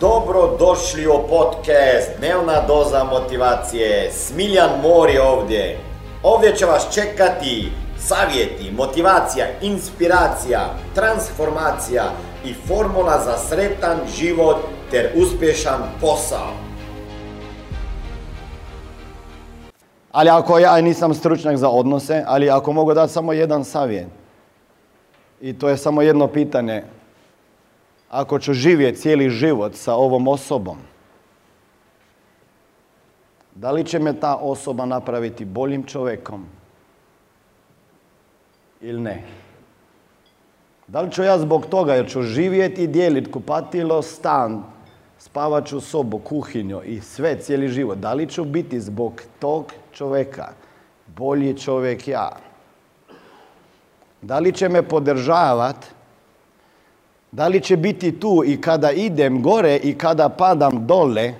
Dobro došli u podcast Dnevna doza motivacije. Smiljan Mor je ovdje. Ovdje će vas čekati savjeti, motivacija, inspiracija, transformacija i formula za sretan život ter uspješan posao. Ali ako ja nisam stručnjak za odnose, ali ako mogu dati samo jedan savjet, i to je samo jedno pitanje, ako ću živjeti cijeli život sa ovom osobom, da li će me ta osoba napraviti boljim čovjekom ili ne? Da li ću ja zbog toga, jer ću živjeti i dijeliti kupatilo, stan, spavaću sobu, kuhinju i sve cijeli život, da li ću biti zbog tog čovjeka bolji čovjek ja? Da li će me podržavati da li će biti tu i kada idem gore i kada padam dole?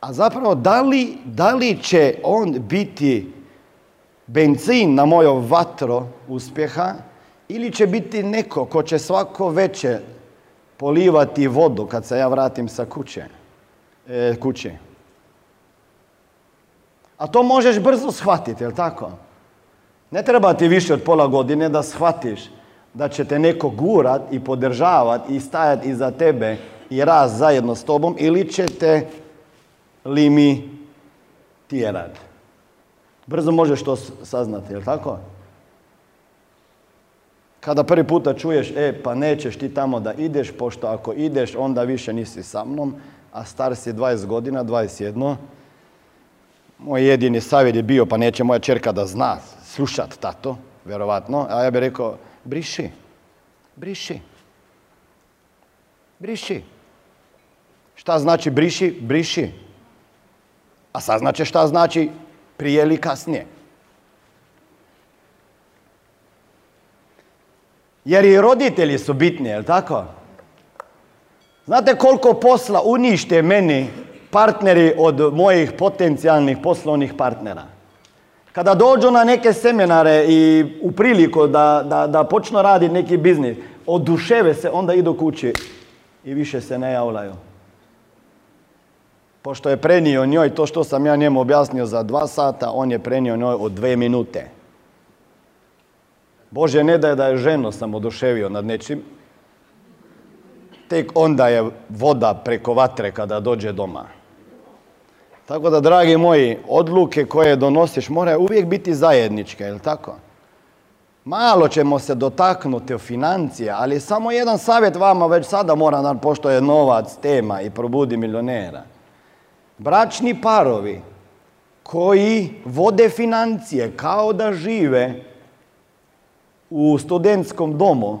A zapravo, da li, da li će on biti benzin na mojo vatro uspjeha ili će biti neko ko će svako veće polivati vodu kad se ja vratim sa kuće, e, kuće. A to možeš brzo shvatiti, jel tako? Ne treba ti više od pola godine da shvatiš da će te neko gurat i podržavat i stajat iza tebe i raz zajedno s tobom ili će te limitirat. Brzo možeš to saznati, jel tako? Kada prvi puta čuješ, e, pa nećeš ti tamo da ideš, pošto ako ideš, onda više nisi sa mnom, a star si 20 godina, 21. Moj jedini savjet je bio, pa neće moja čerka da zna slušat tato, vjerovatno, a ja bih rekao, briši, briši, briši. Šta znači briši? Briši. A sad znači šta znači prije ili kasnije. Jer i roditelji su bitni, jel tako? Znate koliko posla unište meni partneri od mojih potencijalnih poslovnih partnera? Kada dođu na neke seminare i u priliku da, da, da počnu raditi neki biznis, oduševe se, onda idu kući i više se ne javljaju. Pošto je prenio njoj to što sam ja njemu objasnio za dva sata, on je prenio njoj od dve minute. Bože ne da je da je ženo sam oduševio nad nečim, tek onda je voda preko vatre kada dođe doma. Tako da, dragi moji, odluke koje donosiš moraju uvijek biti zajedničke, je tako? Malo ćemo se dotaknuti o financija, ali samo jedan savjet vama već sada mora pošto je novac tema i probudi milionera. Bračni parovi koji vode financije kao da žive u studentskom domu,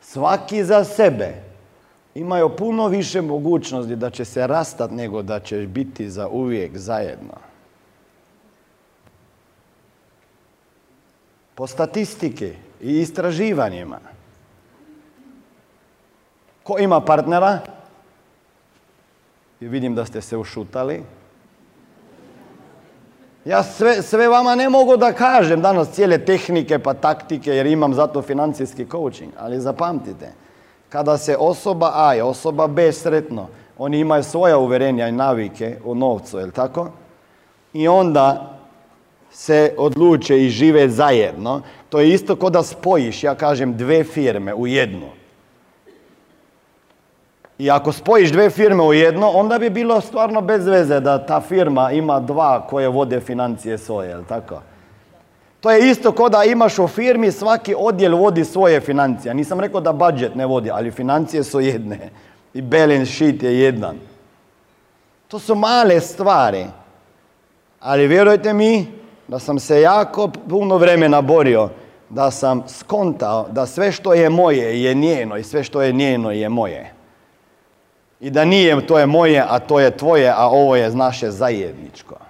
svaki za sebe, imaju puno više mogućnosti da će se rastat nego da će biti za uvijek zajedno. Po statistike i istraživanjima. Ko ima partnera? I vidim da ste se ušutali. Ja sve, sve vama ne mogu da kažem danas cijele tehnike pa taktike jer imam zato financijski coaching. Ali zapamtite, kada se osoba A i osoba B sretno, oni imaju svoja uverenja i navike u novcu, je tako? I onda se odluče i žive zajedno. To je isto kao da spojiš, ja kažem, dve firme u jednu. I ako spojiš dve firme u jedno, onda bi bilo stvarno bez veze da ta firma ima dva koje vode financije svoje, je tako? To je isto kao da imaš u firmi, svaki odjel vodi svoje financije. Nisam rekao da budžet ne vodi, ali financije su jedne. I balance sheet je jedan. To su male stvari. Ali vjerujte mi da sam se jako puno vremena borio da sam skontao da sve što je moje je njeno i sve što je njeno je moje. I da nije to je moje, a to je tvoje, a ovo je naše zajedničko.